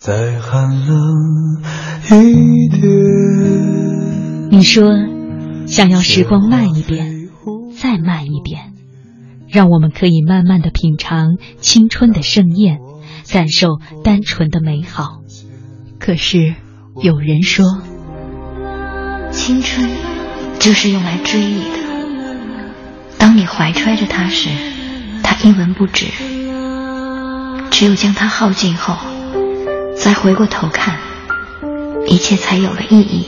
再寒冷一点。你说，想要时光慢一点，再慢一点，让我们可以慢慢的品尝青春的盛宴，感受单纯的美好。可是，有人说，青春就是用来追忆的。当你怀揣着它时，它一文不值；只有将它耗尽后。再回过头看，一切才有了意义。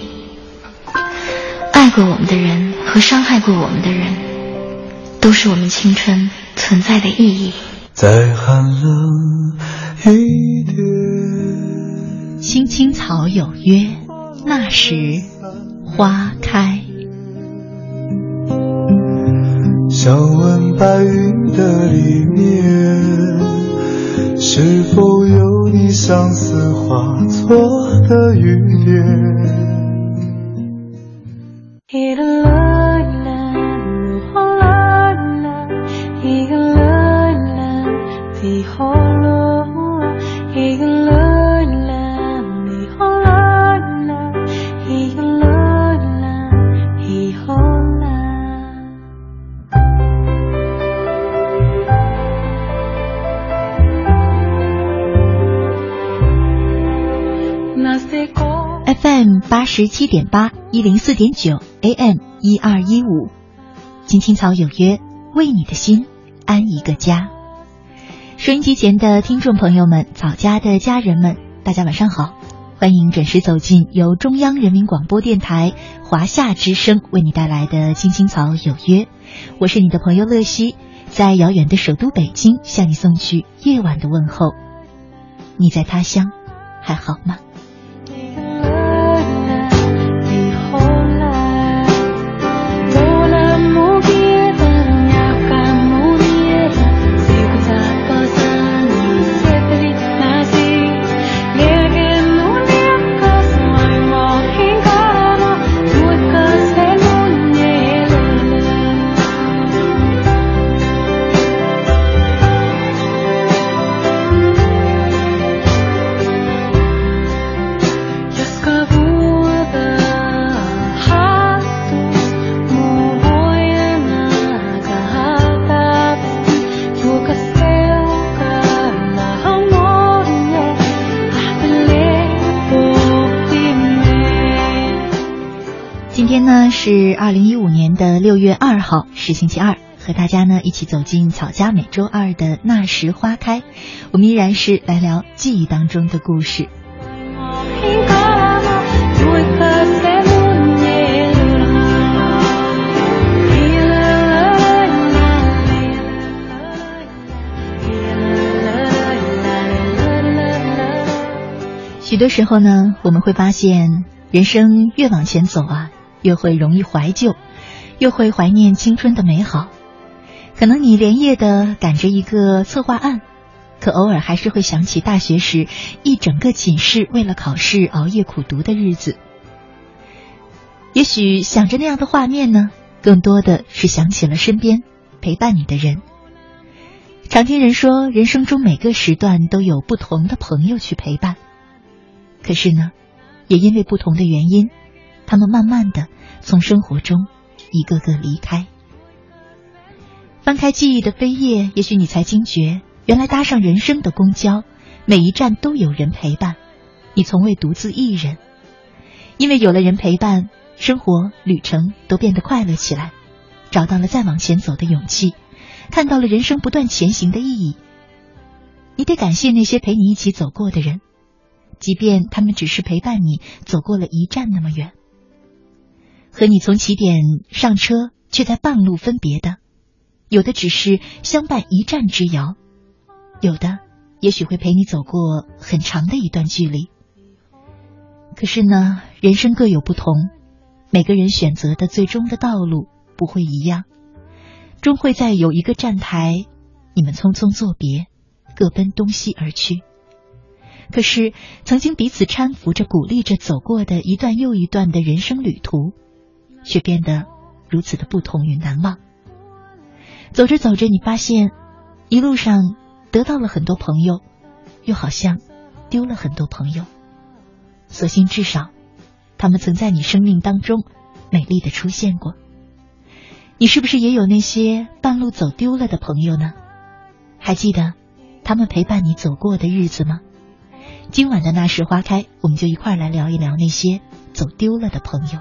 爱过我们的人和伤害过我们的人，都是我们青春存在的意义。再寒冷一点。青青草有约，那时花开。想问白云的里面。是否有你相思化作的雨点？FM 八十七点八一零四点九 AM 一二一五，青青草有约，为你的心安一个家。收音机前的听众朋友们，草家的家人们，大家晚上好，欢迎准时走进由中央人民广播电台华夏之声为你带来的青青草有约。我是你的朋友乐西，在遥远的首都北京向你送去夜晚的问候。你在他乡还好吗？呢是二零一五年的六月二号，是星期二，和大家呢一起走进草家每周二的那时花开。我们依然是来聊记忆当中的故事。许多时候呢，我们会发现，人生越往前走啊。又会容易怀旧，又会怀念青春的美好。可能你连夜的赶着一个策划案，可偶尔还是会想起大学时一整个寝室为了考试熬夜苦读的日子。也许想着那样的画面呢，更多的是想起了身边陪伴你的人。常听人说，人生中每个时段都有不同的朋友去陪伴，可是呢，也因为不同的原因。他们慢慢的从生活中一个个离开。翻开记忆的扉页，也许你才惊觉，原来搭上人生的公交，每一站都有人陪伴，你从未独自一人。因为有了人陪伴，生活旅程都变得快乐起来，找到了再往前走的勇气，看到了人生不断前行的意义。你得感谢那些陪你一起走过的人，即便他们只是陪伴你走过了一站那么远。和你从起点上车，却在半路分别的，有的只是相伴一站之遥，有的也许会陪你走过很长的一段距离。可是呢，人生各有不同，每个人选择的最终的道路不会一样，终会在有一个站台，你们匆匆作别，各奔东西而去。可是曾经彼此搀扶着、鼓励着走过的一段又一段的人生旅途。却变得如此的不同与难忘。走着走着，你发现一路上得到了很多朋友，又好像丢了很多朋友，所幸至少，他们曾在你生命当中美丽的出现过。你是不是也有那些半路走丢了的朋友呢？还记得他们陪伴你走过的日子吗？今晚的那时花开，我们就一块来聊一聊那些走丢了的朋友。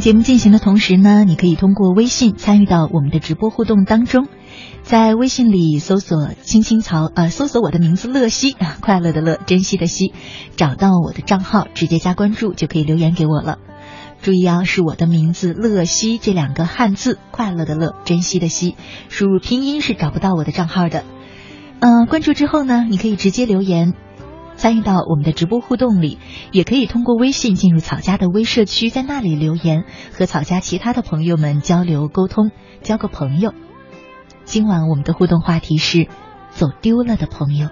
节目进行的同时呢，你可以通过微信参与到我们的直播互动当中，在微信里搜索“青青草”呃，搜索我的名字“乐西”，快乐的乐，珍惜的惜，找到我的账号，直接加关注就可以留言给我了。注意啊，是我的名字“乐西”这两个汉字，快乐的乐，珍惜的惜，输入拼音是找不到我的账号的。嗯，关注之后呢，你可以直接留言。参与到我们的直播互动里，也可以通过微信进入草家的微社区，在那里留言，和草家其他的朋友们交流沟通，交个朋友。今晚我们的互动话题是走丢了的朋友，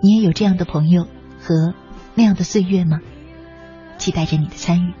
你也有这样的朋友和那样的岁月吗？期待着你的参与。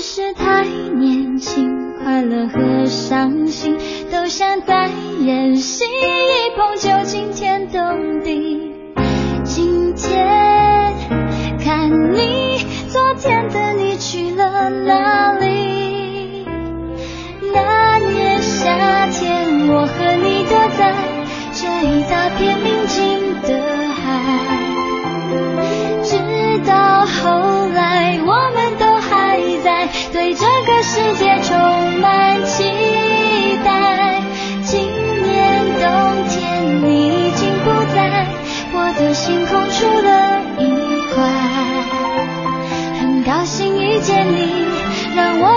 只是太年轻快乐和伤心都像在演戏一碰就惊天动地。今天看你昨天的你去了哪里？那年夏天我和你躲在这一大片宁静的海。直到后的星空出了一块，很高兴遇见你，让我。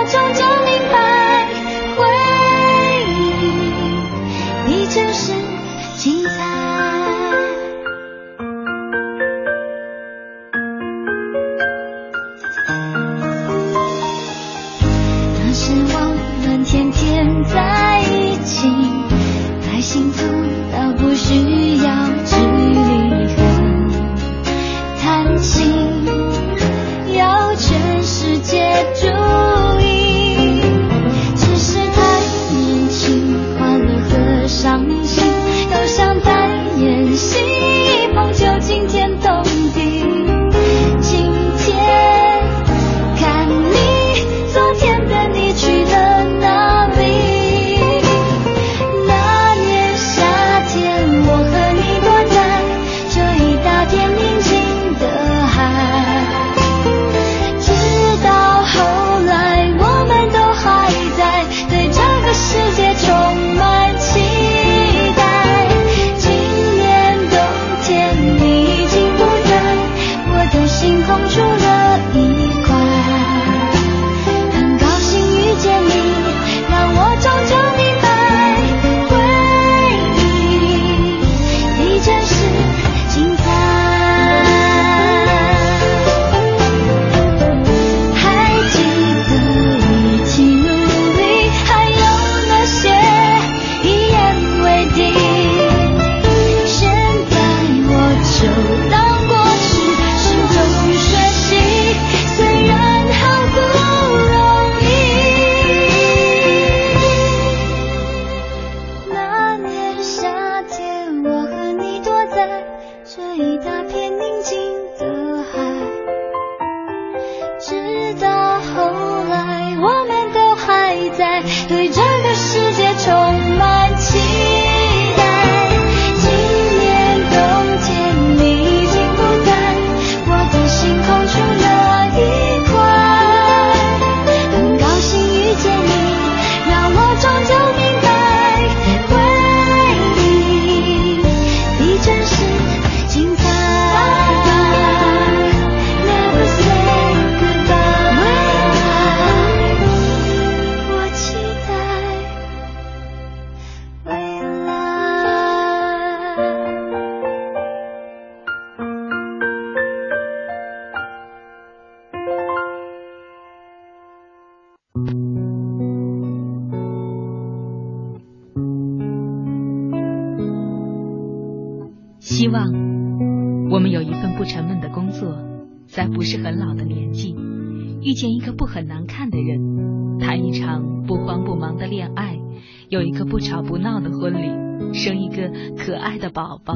不吵不闹的婚礼，生一个可爱的宝宝，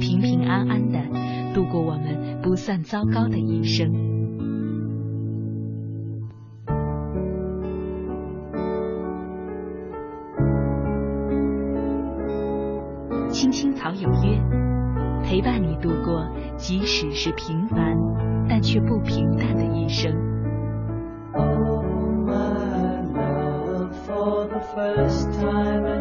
平平安安的度过我们不算糟糕的一生。青青草有约，陪伴你度过，即使是平凡，但却不平淡的一生。first time.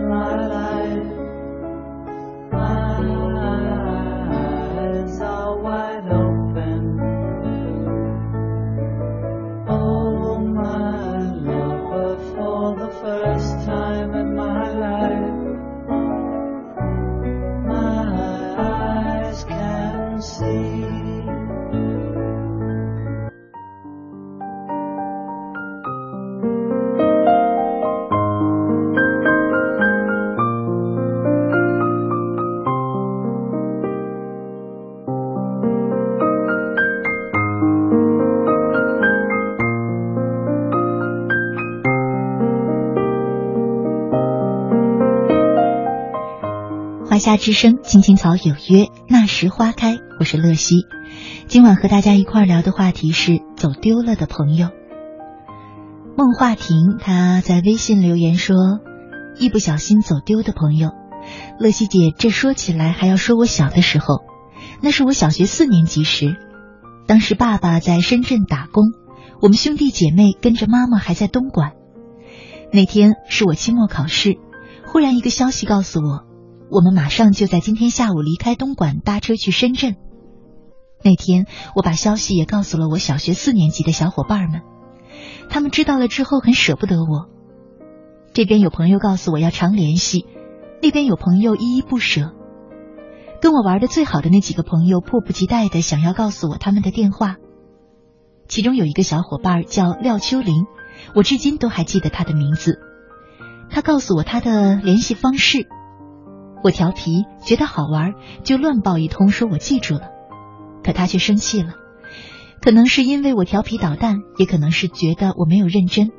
夏之声，青青草有约，那时花开。我是乐西，今晚和大家一块聊的话题是走丢了的朋友。孟华婷她在微信留言说：“一不小心走丢的朋友，乐西姐，这说起来还要说我小的时候，那是我小学四年级时，当时爸爸在深圳打工，我们兄弟姐妹跟着妈妈还在东莞。那天是我期末考试，忽然一个消息告诉我。”我们马上就在今天下午离开东莞，搭车去深圳。那天，我把消息也告诉了我小学四年级的小伙伴们，他们知道了之后很舍不得我。这边有朋友告诉我要常联系，那边有朋友依依不舍。跟我玩的最好的那几个朋友迫不及待的想要告诉我他们的电话，其中有一个小伙伴叫廖秋林，我至今都还记得他的名字。他告诉我他的联系方式。我调皮，觉得好玩，就乱报一通，说我记住了。可他却生气了，可能是因为我调皮捣蛋，也可能是觉得我没有认真。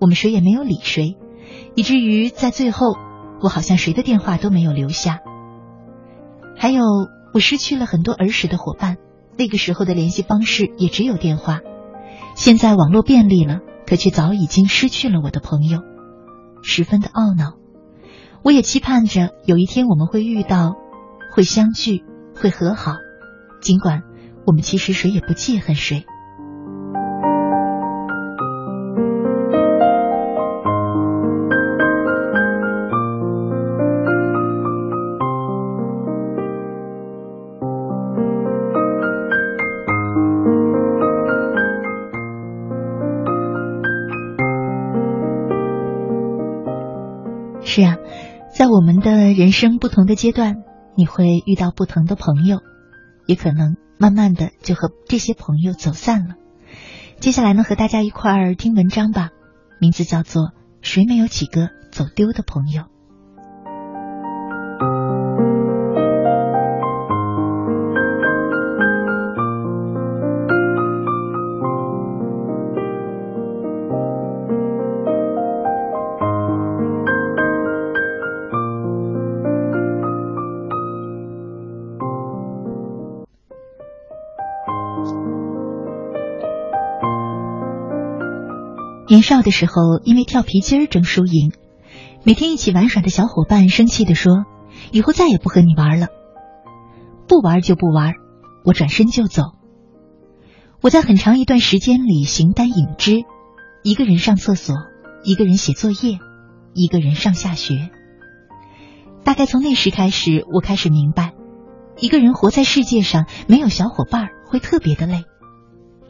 我们谁也没有理谁，以至于在最后，我好像谁的电话都没有留下。还有，我失去了很多儿时的伙伴，那个时候的联系方式也只有电话。现在网络便利了，可却早已经失去了我的朋友，十分的懊恼。我也期盼着有一天我们会遇到，会相聚，会和好，尽管我们其实谁也不记恨谁。人生不同的阶段，你会遇到不同的朋友，也可能慢慢的就和这些朋友走散了。接下来呢，和大家一块儿听文章吧，名字叫做《谁没有几个走丢的朋友》。年少的时候，因为跳皮筋儿争输赢，每天一起玩耍的小伙伴生气的说：“以后再也不和你玩了，不玩就不玩。”我转身就走。我在很长一段时间里形单影只，一个人上厕所，一个人写作业，一个人上下学。大概从那时开始，我开始明白，一个人活在世界上，没有小伙伴会特别的累，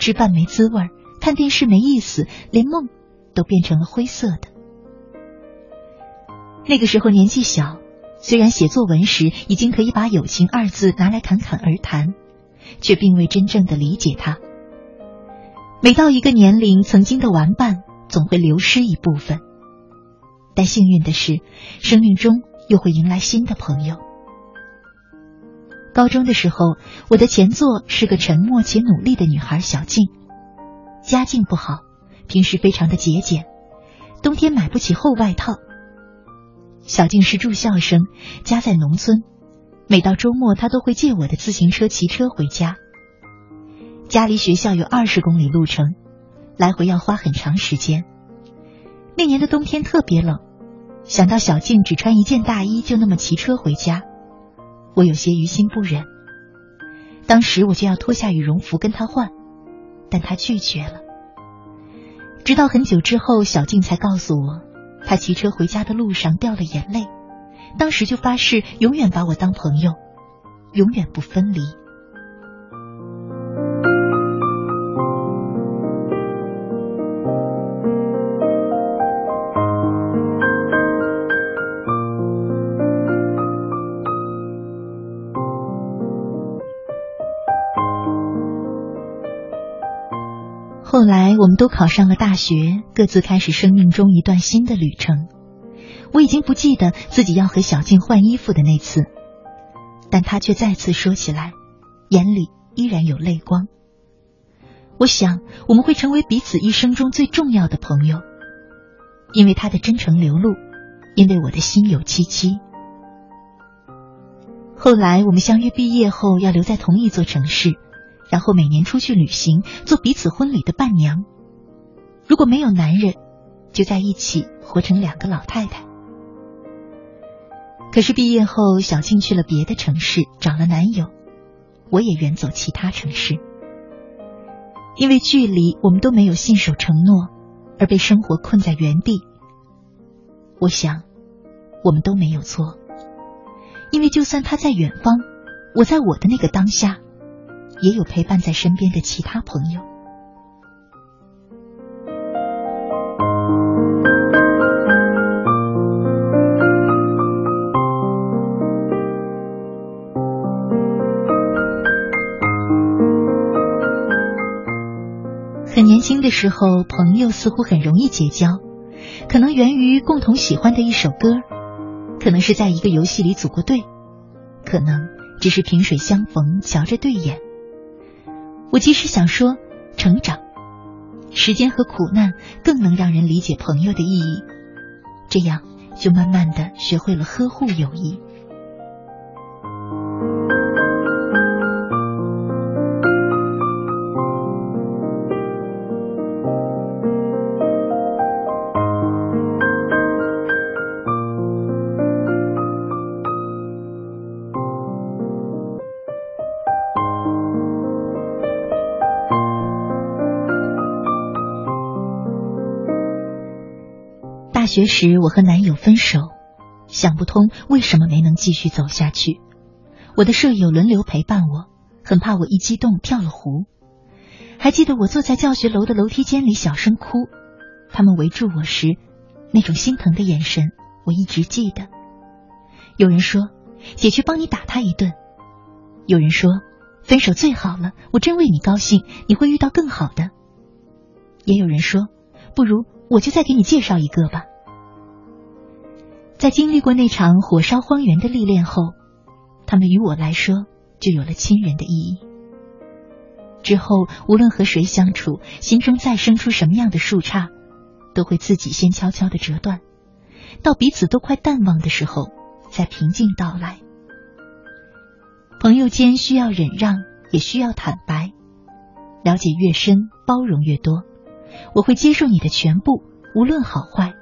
吃饭没滋味儿。看电视没意思，连梦都变成了灰色的。那个时候年纪小，虽然写作文时已经可以把“友情”二字拿来侃侃而谈，却并未真正的理解它。每到一个年龄，曾经的玩伴总会流失一部分，但幸运的是，生命中又会迎来新的朋友。高中的时候，我的前座是个沉默且努力的女孩小静，家境不好，平时非常的节俭，冬天买不起厚外套。小静是住校生，家在农村，每到周末她都会借我的自行车骑车回家。家离学校有二十公里路程，来回要花很长时间。那年的冬天特别冷，想到小静只穿一件大衣就那么骑车回家。我有些于心不忍，当时我就要脱下羽绒服跟他换，但他拒绝了。直到很久之后，小静才告诉我，他骑车回家的路上掉了眼泪，当时就发誓永远把我当朋友，永远不分离。我们都考上了大学，各自开始生命中一段新的旅程。我已经不记得自己要和小静换衣服的那次，但他却再次说起来，眼里依然有泪光。我想，我们会成为彼此一生中最重要的朋友，因为他的真诚流露，因为我的心有戚戚。后来，我们相约毕业后要留在同一座城市。然后每年出去旅行，做彼此婚礼的伴娘。如果没有男人，就在一起活成两个老太太。可是毕业后，小静去了别的城市，找了男友，我也远走其他城市。因为距离，我们都没有信守承诺，而被生活困在原地。我想，我们都没有错，因为就算他在远方，我在我的那个当下。也有陪伴在身边的其他朋友。很年轻的时候，朋友似乎很容易结交，可能源于共同喜欢的一首歌，可能是在一个游戏里组过队，可能只是萍水相逢，瞧着对眼。我其实想说，成长、时间和苦难更能让人理解朋友的意义，这样就慢慢的学会了呵护友谊。学时，我和男友分手，想不通为什么没能继续走下去。我的舍友轮流陪伴我，很怕我一激动跳了湖。还记得我坐在教学楼的楼梯间里小声哭，他们围住我时，那种心疼的眼神，我一直记得。有人说：“姐去帮你打他一顿。”有人说：“分手最好了，我真为你高兴，你会遇到更好的。”也有人说：“不如我就再给你介绍一个吧。”在经历过那场火烧荒原的历练后，他们与我来说就有了亲人的意义。之后无论和谁相处，心中再生出什么样的树杈，都会自己先悄悄的折断，到彼此都快淡忘的时候，再平静到来。朋友间需要忍让，也需要坦白，了解越深，包容越多。我会接受你的全部，无论好坏。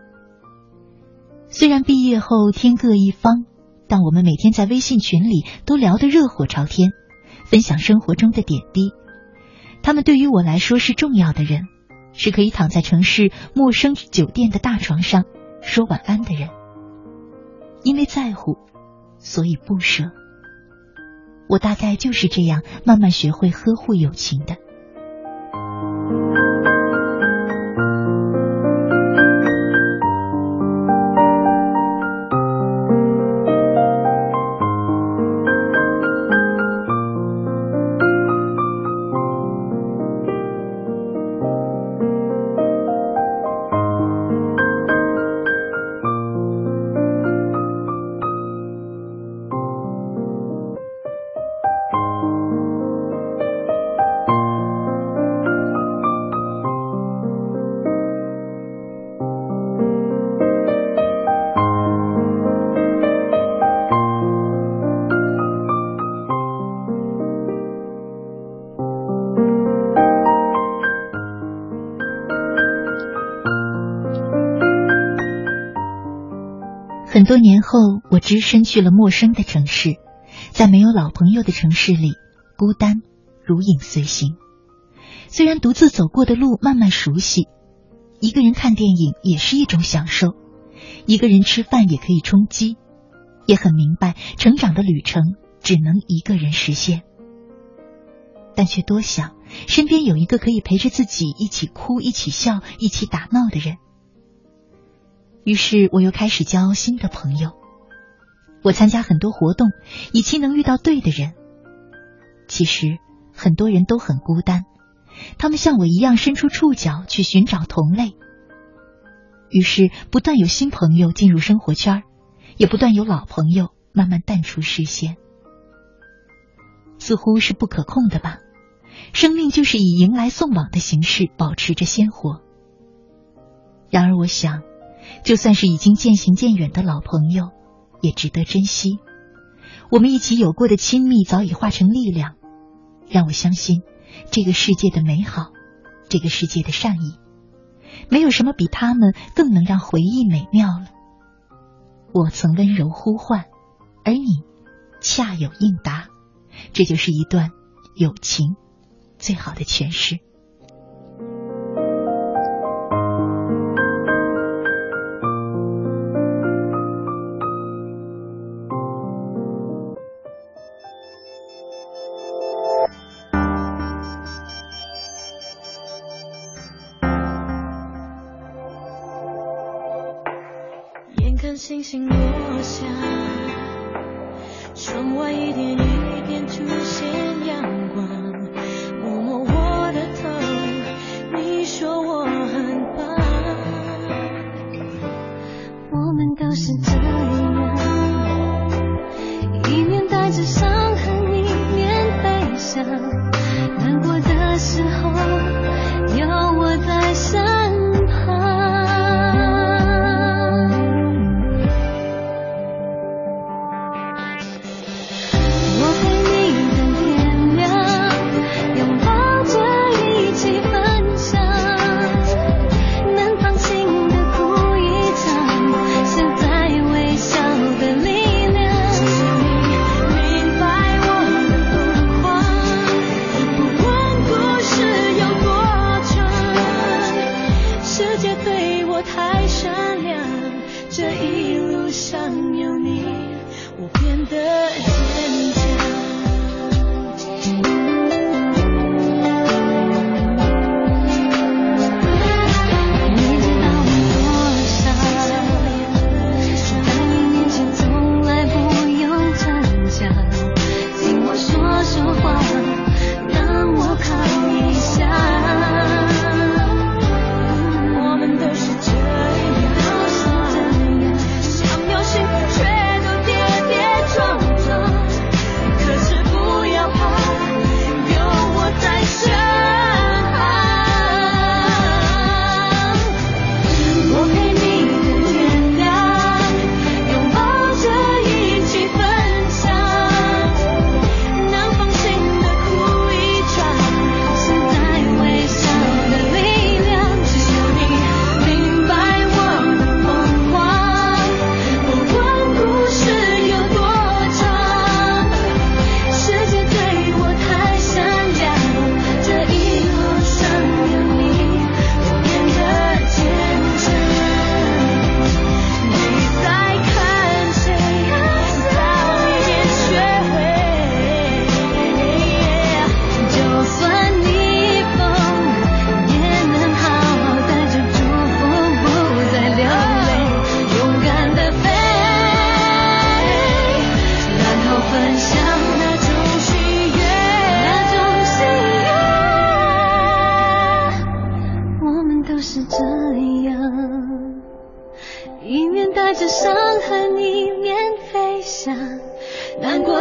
虽然毕业后天各一方，但我们每天在微信群里都聊得热火朝天，分享生活中的点滴。他们对于我来说是重要的人，是可以躺在城市陌生酒店的大床上说晚安的人。因为在乎，所以不舍。我大概就是这样慢慢学会呵护友情的。很多年后，我只身去了陌生的城市，在没有老朋友的城市里，孤单如影随形。虽然独自走过的路慢慢熟悉，一个人看电影也是一种享受，一个人吃饭也可以充饥，也很明白成长的旅程只能一个人实现，但却多想身边有一个可以陪着自己一起哭、一起笑、一起打闹的人。于是我又开始交新的朋友，我参加很多活动，以期能遇到对的人。其实很多人都很孤单，他们像我一样伸出触角去寻找同类。于是不断有新朋友进入生活圈，也不断有老朋友慢慢淡出视线。似乎是不可控的吧？生命就是以迎来送往的形式保持着鲜活。然而我想。就算是已经渐行渐远的老朋友，也值得珍惜。我们一起有过的亲密早已化成力量，让我相信这个世界的美好，这个世界的善意。没有什么比他们更能让回忆美妙了。我曾温柔呼唤，而你恰有应答，这就是一段友情最好的诠释。good.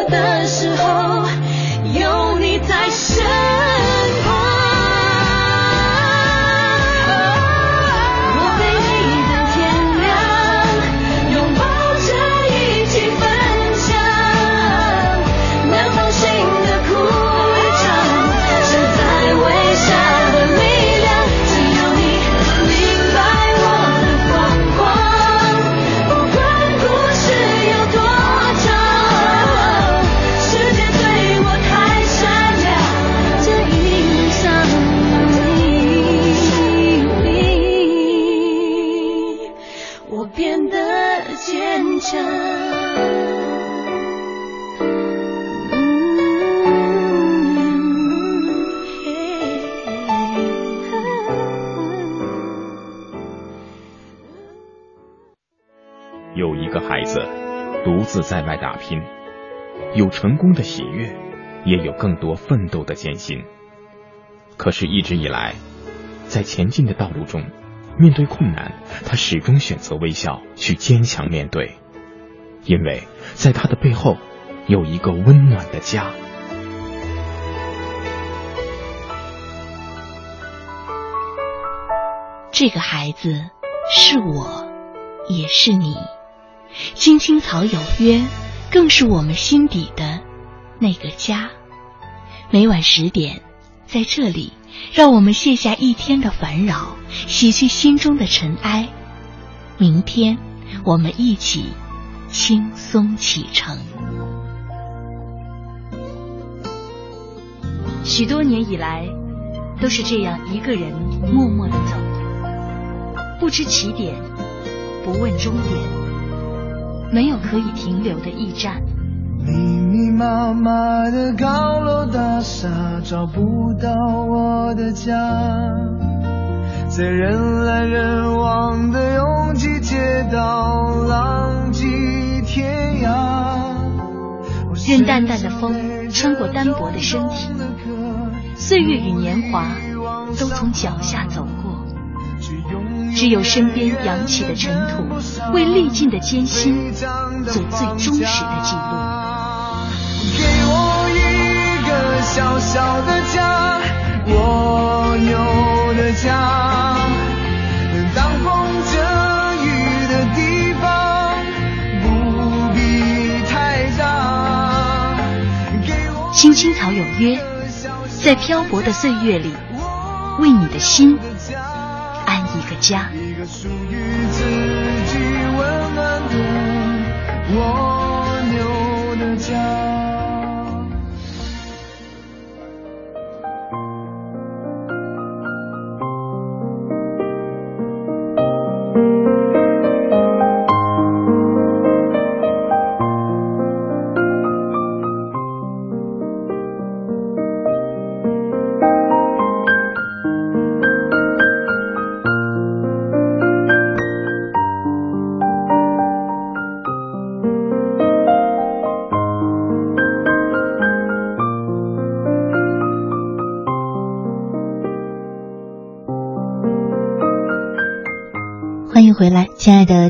的时候在外打拼，有成功的喜悦，也有更多奋斗的艰辛。可是，一直以来，在前进的道路中，面对困难，他始终选择微笑，去坚强面对，因为在他的背后，有一个温暖的家。这个孩子是我，也是你。青青草有约，更是我们心底的那个家。每晚十点，在这里，让我们卸下一天的烦扰，洗去心中的尘埃。明天，我们一起轻松启程。许多年以来，都是这样一个人默默的走。不知起点，不问终点，没有可以停留的驿站。密密麻麻的高楼大厦找不到我的家，在人来人往的拥挤街道浪迹天涯。任淡淡的风穿过单薄的身体，岁月与年华都从脚下走过。只有身边扬起的尘土，为历尽的艰辛做最忠实的记录。给我一个小小的家，蜗牛的家，挡风遮雨的地方，不必太大。青青草有约，在漂泊的岁月里，为你的心。一个家。一个属于自己温暖的我。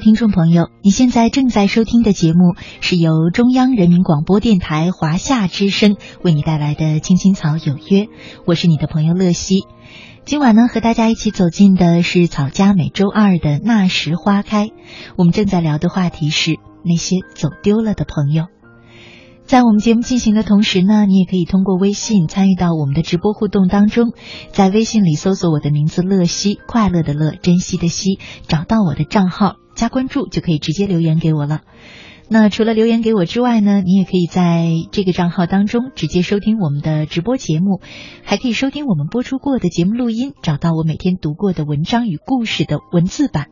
听众朋友，你现在正在收听的节目是由中央人民广播电台华夏之声为你带来的《青青草有约》，我是你的朋友乐西。今晚呢，和大家一起走进的是草家每周二的那时花开。我们正在聊的话题是那些走丢了的朋友。在我们节目进行的同时呢，你也可以通过微信参与到我们的直播互动当中，在微信里搜索我的名字“乐西”，快乐的乐，珍惜的惜，找到我的账号加关注，就可以直接留言给我了。那除了留言给我之外呢，你也可以在这个账号当中直接收听我们的直播节目，还可以收听我们播出过的节目录音，找到我每天读过的文章与故事的文字版。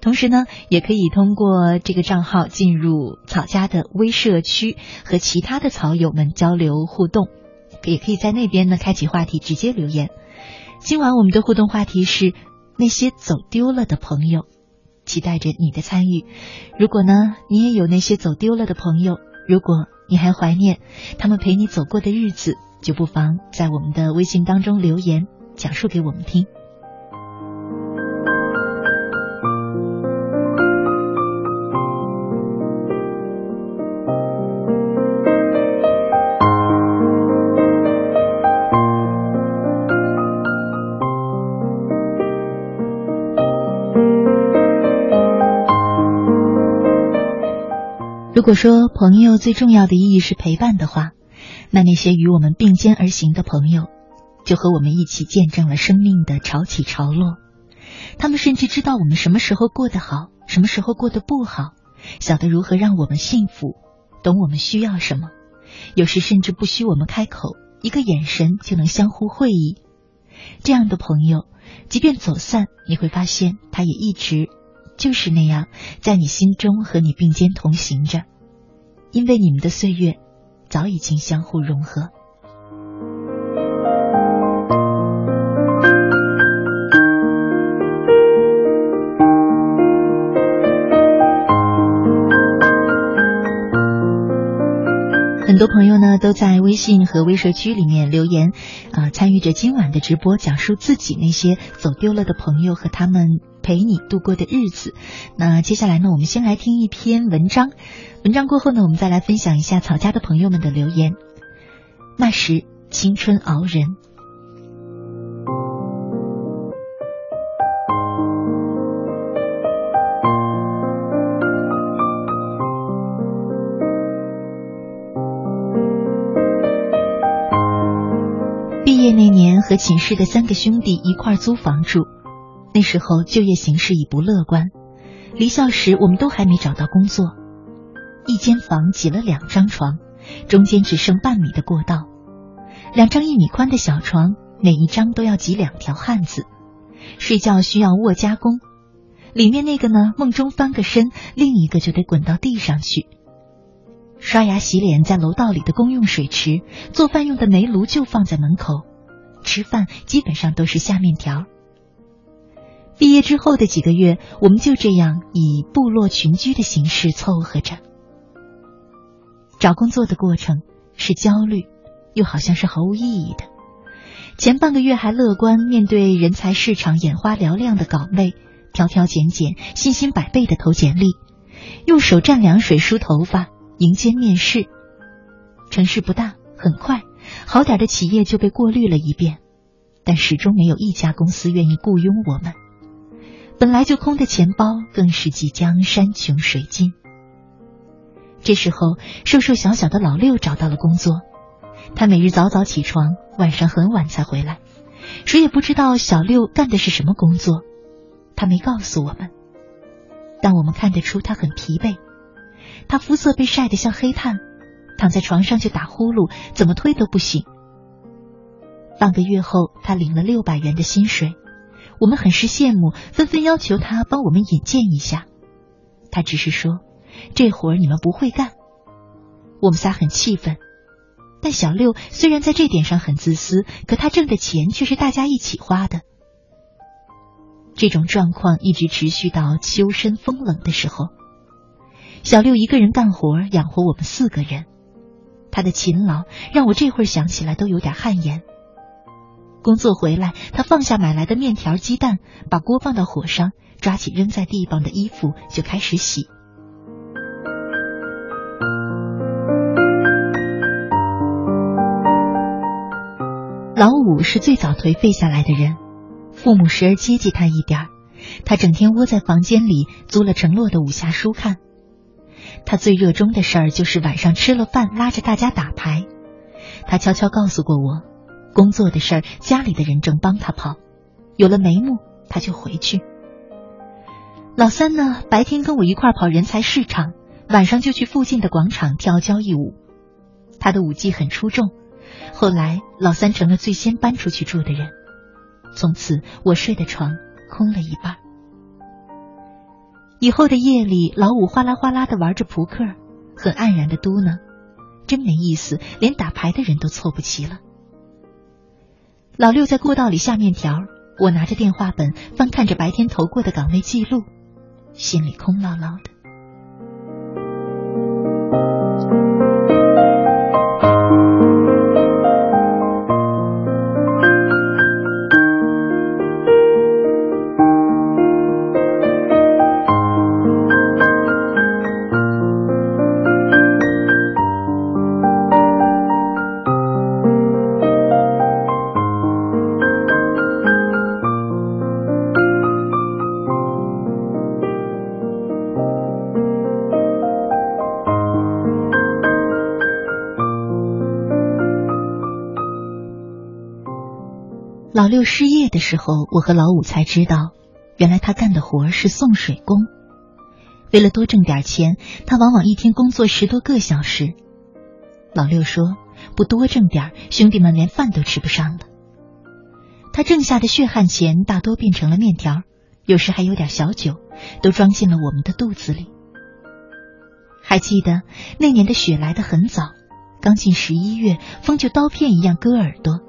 同时呢，也可以通过这个账号进入草家的微社区，和其他的草友们交流互动，也可以在那边呢开启话题，直接留言。今晚我们的互动话题是那些走丢了的朋友，期待着你的参与。如果呢，你也有那些走丢了的朋友，如果你还怀念他们陪你走过的日子，就不妨在我们的微信当中留言，讲述给我们听。如果说朋友最重要的意义是陪伴的话，那那些与我们并肩而行的朋友，就和我们一起见证了生命的潮起潮落。他们甚至知道我们什么时候过得好，什么时候过得不好，晓得如何让我们幸福，懂我们需要什么。有时甚至不需我们开口，一个眼神就能相互会意。这样的朋友，即便走散，你会发现他也一直。就是那样，在你心中和你并肩同行着，因为你们的岁月早已经相互融合。很多朋友呢都在微信和微社区里面留言，啊，参与着今晚的直播，讲述自己那些走丢了的朋友和他们陪你度过的日子。那接下来呢，我们先来听一篇文章，文章过后呢，我们再来分享一下草家的朋友们的留言。那时青春熬人。毕业那年和寝室的三个兄弟一块租房住，那时候就业形势已不乐观。离校时我们都还没找到工作，一间房挤了两张床，中间只剩半米的过道，两张一米宽的小床，每一张都要挤两条汉子，睡觉需要卧加工。里面那个呢，梦中翻个身，另一个就得滚到地上去。刷牙洗脸在楼道里的公用水池，做饭用的煤炉就放在门口。吃饭基本上都是下面条。毕业之后的几个月，我们就这样以部落群居的形式凑合着。找工作的过程是焦虑，又好像是毫无意义的。前半个月还乐观，面对人才市场眼花缭乱的岗位，挑挑拣拣，信心百倍的投简历，用手蘸凉水梳头发，迎接面试。城市不大，很快。好点的企业就被过滤了一遍，但始终没有一家公司愿意雇佣我们。本来就空的钱包更是即将山穷水尽。这时候，瘦瘦小小的老六找到了工作，他每日早早起床，晚上很晚才回来。谁也不知道小六干的是什么工作，他没告诉我们，但我们看得出他很疲惫，他肤色被晒得像黑炭。躺在床上就打呼噜，怎么推都不醒。半个月后，他领了六百元的薪水，我们很是羡慕，纷纷要求他帮我们引荐一下。他只是说：“这活儿你们不会干。”我们仨很气愤，但小六虽然在这点上很自私，可他挣的钱却是大家一起花的。这种状况一直持续到秋深风冷的时候，小六一个人干活养活我们四个人。他的勤劳让我这会儿想起来都有点汗颜。工作回来，他放下买来的面条、鸡蛋，把锅放到火上，抓起扔在地方的衣服就开始洗。老五是最早颓废下来的人，父母时而接济他一点他整天窝在房间里，租了陈洛的武侠书看。他最热衷的事儿就是晚上吃了饭拉着大家打牌。他悄悄告诉过我，工作的事儿家里的人正帮他跑，有了眉目他就回去。老三呢，白天跟我一块跑人才市场，晚上就去附近的广场跳交谊舞。他的舞技很出众。后来老三成了最先搬出去住的人，从此我睡的床空了一半。以后的夜里，老五哗啦哗啦的玩着扑克，很黯然的嘟囔：“真没意思，连打牌的人都凑不齐了。”老六在过道里下面条，我拿着电话本翻看着白天投过的岗位记录，心里空落落的。老六失业的时候，我和老五才知道，原来他干的活是送水工。为了多挣点钱，他往往一天工作十多个小时。老六说：“不多挣点，兄弟们连饭都吃不上了。”他挣下的血汗钱大多变成了面条，有时还有点小酒，都装进了我们的肚子里。还记得那年的雪来得很早，刚进十一月，风就刀片一样割耳朵。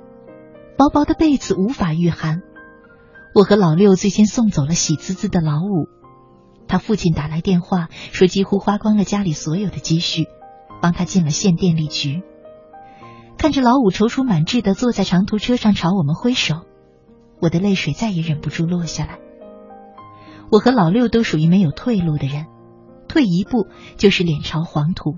薄薄的被子无法御寒，我和老六最先送走了喜滋滋的老五。他父亲打来电话说，几乎花光了家里所有的积蓄，帮他进了县电力局。看着老五踌躇满志的坐在长途车上朝我们挥手，我的泪水再也忍不住落下来。我和老六都属于没有退路的人，退一步就是脸朝黄土。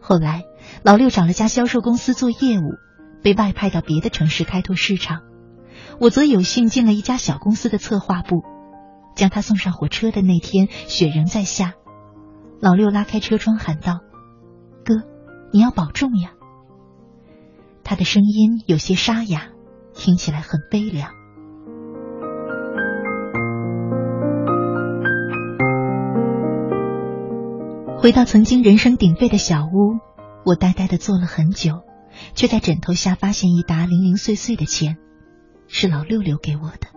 后来，老六找了家销售公司做业务，被外派到别的城市开拓市场。我则有幸进了一家小公司的策划部。将他送上火车的那天，雪仍在下。老六拉开车窗喊道：“哥，你要保重呀。”他的声音有些沙哑，听起来很悲凉。回到曾经人声鼎沸的小屋，我呆呆的坐了很久，却在枕头下发现一沓零零碎碎的钱，是老六留给我的。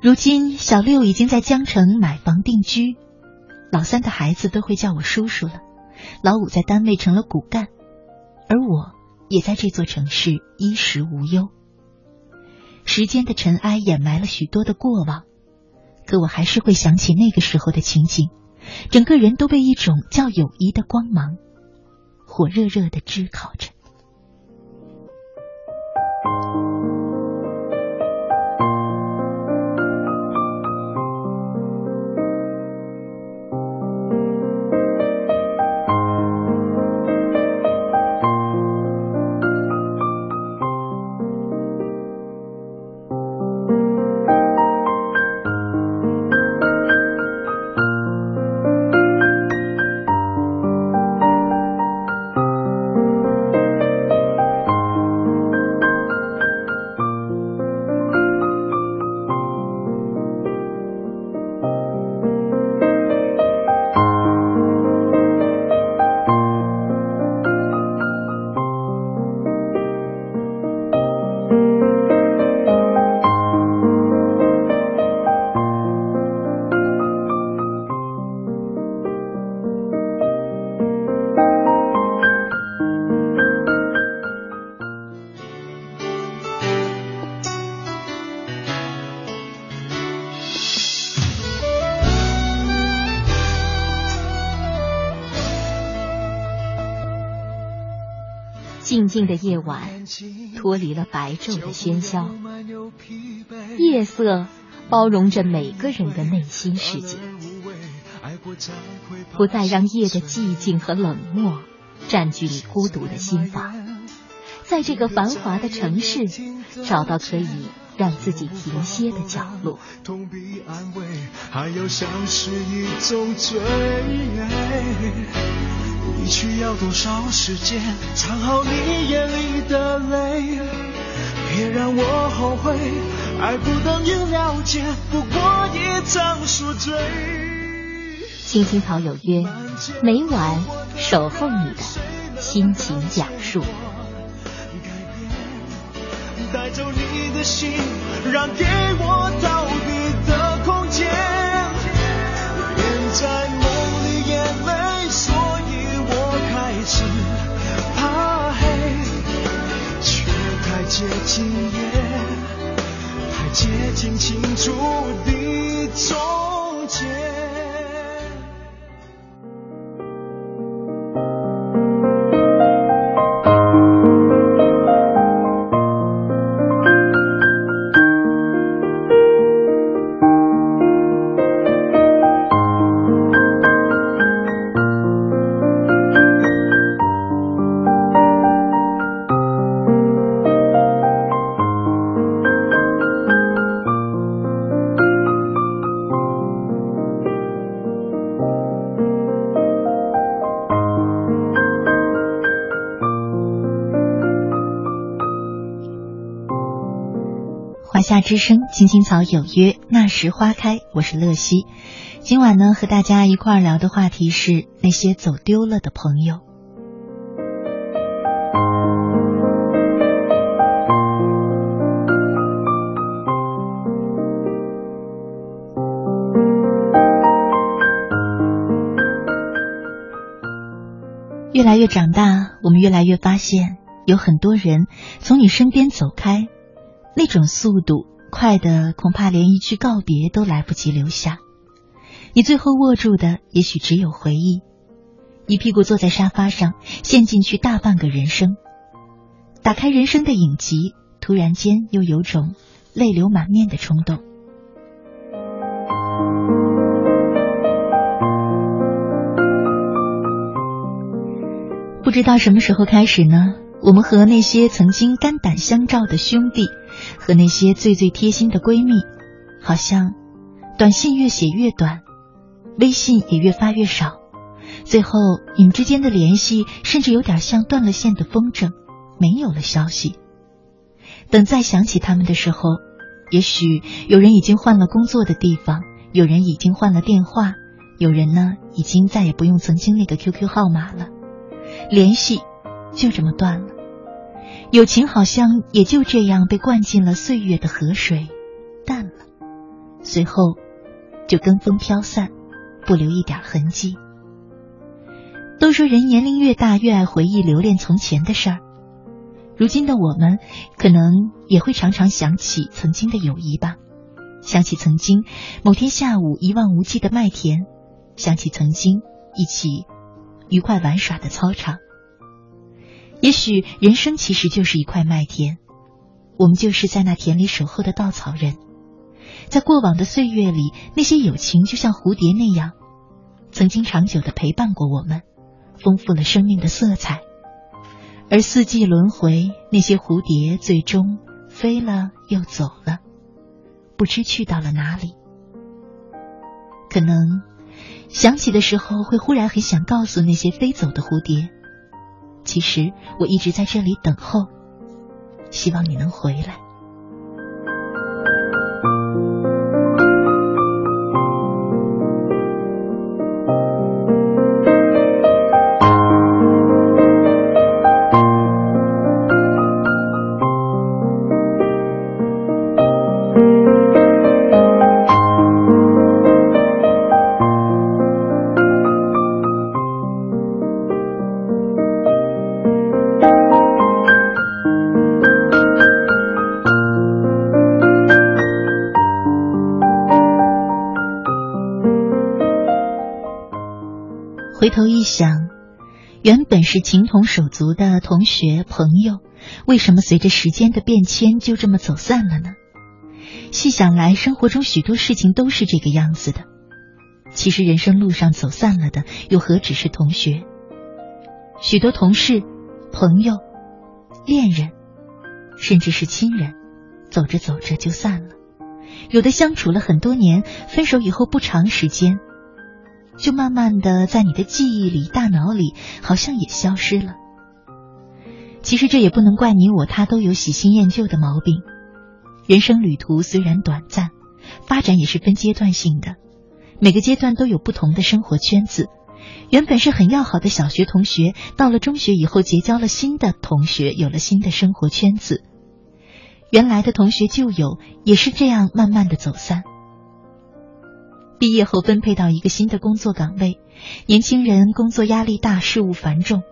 如今，小六已经在江城买房定居，老三的孩子都会叫我叔叔了，老五在单位成了骨干，而我也在这座城市衣食无忧。时间的尘埃掩埋了许多的过往，可我还是会想起那个时候的情景。整个人都被一种叫友谊的光芒火热热的炙烤着。静的夜晚，脱离了白昼的喧嚣，夜色包容着每个人的内心世界，不再让夜的寂静和冷漠占据你孤独的心房，在这个繁华的城市，找到可以让自己停歇的角落。你需要多少时间藏好你眼里的泪？别让我后悔，爱不等于了解，不过一场宿醉。青青草有约，每晚守候你的心情讲述。带走你的心，让给我逃避接近夜，太接近清楚的终结。夏之声，青青草有约，那时花开。我是乐西，今晚呢和大家一块聊的话题是那些走丢了的朋友。越来越长大，我们越来越发现，有很多人从你身边走开。那种速度快的，恐怕连一句告别都来不及留下。你最后握住的，也许只有回忆，一屁股坐在沙发上，陷进去大半个人生。打开人生的影集，突然间又有种泪流满面的冲动。不知道什么时候开始呢？我们和那些曾经肝胆相照的兄弟，和那些最最贴心的闺蜜，好像短信越写越短，微信也越发越少。最后，你们之间的联系甚至有点像断了线的风筝，没有了消息。等再想起他们的时候，也许有人已经换了工作的地方，有人已经换了电话，有人呢已经再也不用曾经那个 QQ 号码了，联系就这么断了。友情好像也就这样被灌进了岁月的河水，淡了，随后就跟风飘散，不留一点痕迹。都说人年龄越大越爱回忆留恋从前的事儿，如今的我们可能也会常常想起曾经的友谊吧，想起曾经某天下午一望无际的麦田，想起曾经一起愉快玩耍的操场。也许人生其实就是一块麦田，我们就是在那田里守候的稻草人。在过往的岁月里，那些友情就像蝴蝶那样，曾经长久的陪伴过我们，丰富了生命的色彩。而四季轮回，那些蝴蝶最终飞了又走了，不知去到了哪里。可能想起的时候，会忽然很想告诉那些飞走的蝴蝶。其实我一直在这里等候，希望你能回来。想，原本是情同手足的同学朋友，为什么随着时间的变迁就这么走散了呢？细想来，生活中许多事情都是这个样子的。其实人生路上走散了的，又何止是同学？许多同事、朋友、恋人，甚至是亲人，走着走着就散了。有的相处了很多年，分手以后不长时间。就慢慢的在你的记忆里、大脑里，好像也消失了。其实这也不能怪你我，他都有喜新厌旧的毛病。人生旅途虽然短暂，发展也是分阶段性的，每个阶段都有不同的生活圈子。原本是很要好的小学同学，到了中学以后结交了新的同学，有了新的生活圈子。原来的同学旧友也是这样慢慢的走散。毕业后分配到一个新的工作岗位，年轻人工作压力大，事务繁重。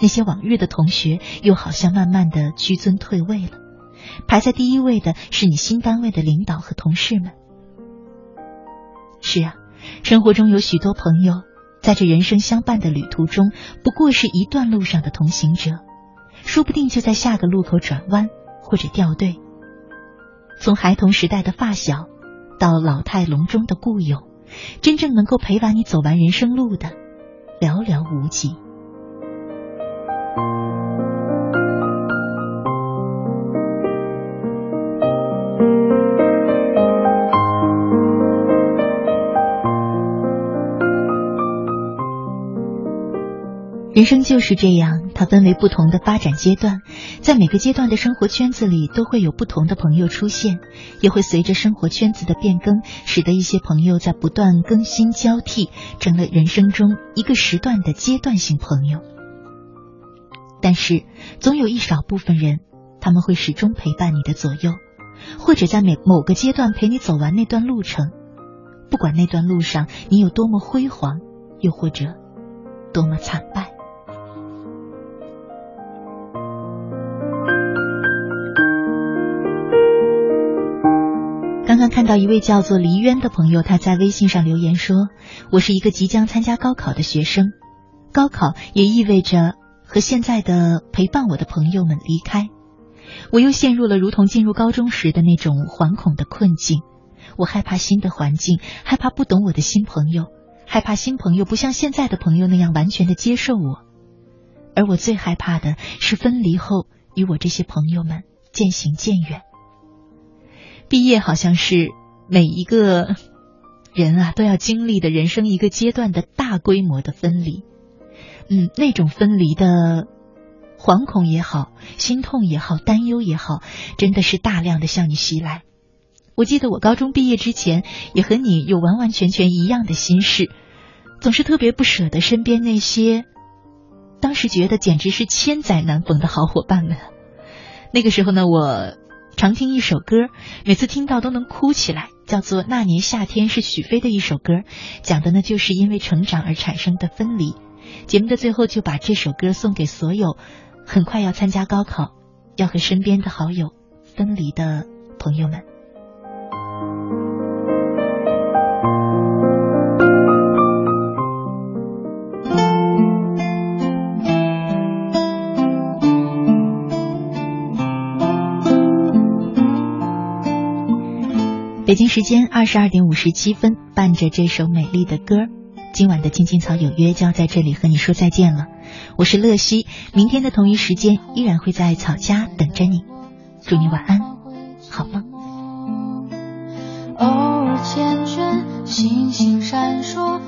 那些往日的同学又好像慢慢的居尊退位了。排在第一位的是你新单位的领导和同事们。是啊，生活中有许多朋友，在这人生相伴的旅途中，不过是一段路上的同行者，说不定就在下个路口转弯或者掉队。从孩童时代的发小，到老态龙钟的故友。真正能够陪伴你走完人生路的，寥寥无几。人生就是这样，它分为不同的发展阶段，在每个阶段的生活圈子里，都会有不同的朋友出现，也会随着生活圈子的变更，使得一些朋友在不断更新交替，成了人生中一个时段的阶段性朋友。但是，总有一少部分人，他们会始终陪伴你的左右，或者在每某个阶段陪你走完那段路程，不管那段路上你有多么辉煌，又或者多么惨败。到一位叫做黎渊的朋友，他在微信上留言说：“我是一个即将参加高考的学生，高考也意味着和现在的陪伴我的朋友们离开，我又陷入了如同进入高中时的那种惶恐的困境。我害怕新的环境，害怕不懂我的新朋友，害怕新朋友不像现在的朋友那样完全的接受我，而我最害怕的是分离后与我这些朋友们渐行渐远。毕业好像是每一个人啊都要经历的人生一个阶段的大规模的分离，嗯，那种分离的惶恐也好，心痛也好，担忧也好，真的是大量的向你袭来。我记得我高中毕业之前，也和你有完完全全一样的心事，总是特别不舍得身边那些当时觉得简直是千载难逢的好伙伴们。那个时候呢，我常听一首歌，每次听到都能哭起来，叫做《那年夏天》，是许飞的一首歌，讲的呢就是因为成长而产生的分离。节目的最后就把这首歌送给所有很快要参加高考、要和身边的好友分离的朋友们。北京时间二十二点五十七分，伴着这首美丽的歌，今晚的青青草有约就要在这里和你说再见了。我是乐西，明天的同一时间依然会在草家等着你。祝你晚安，好梦。偶尔缱绻，星星闪烁，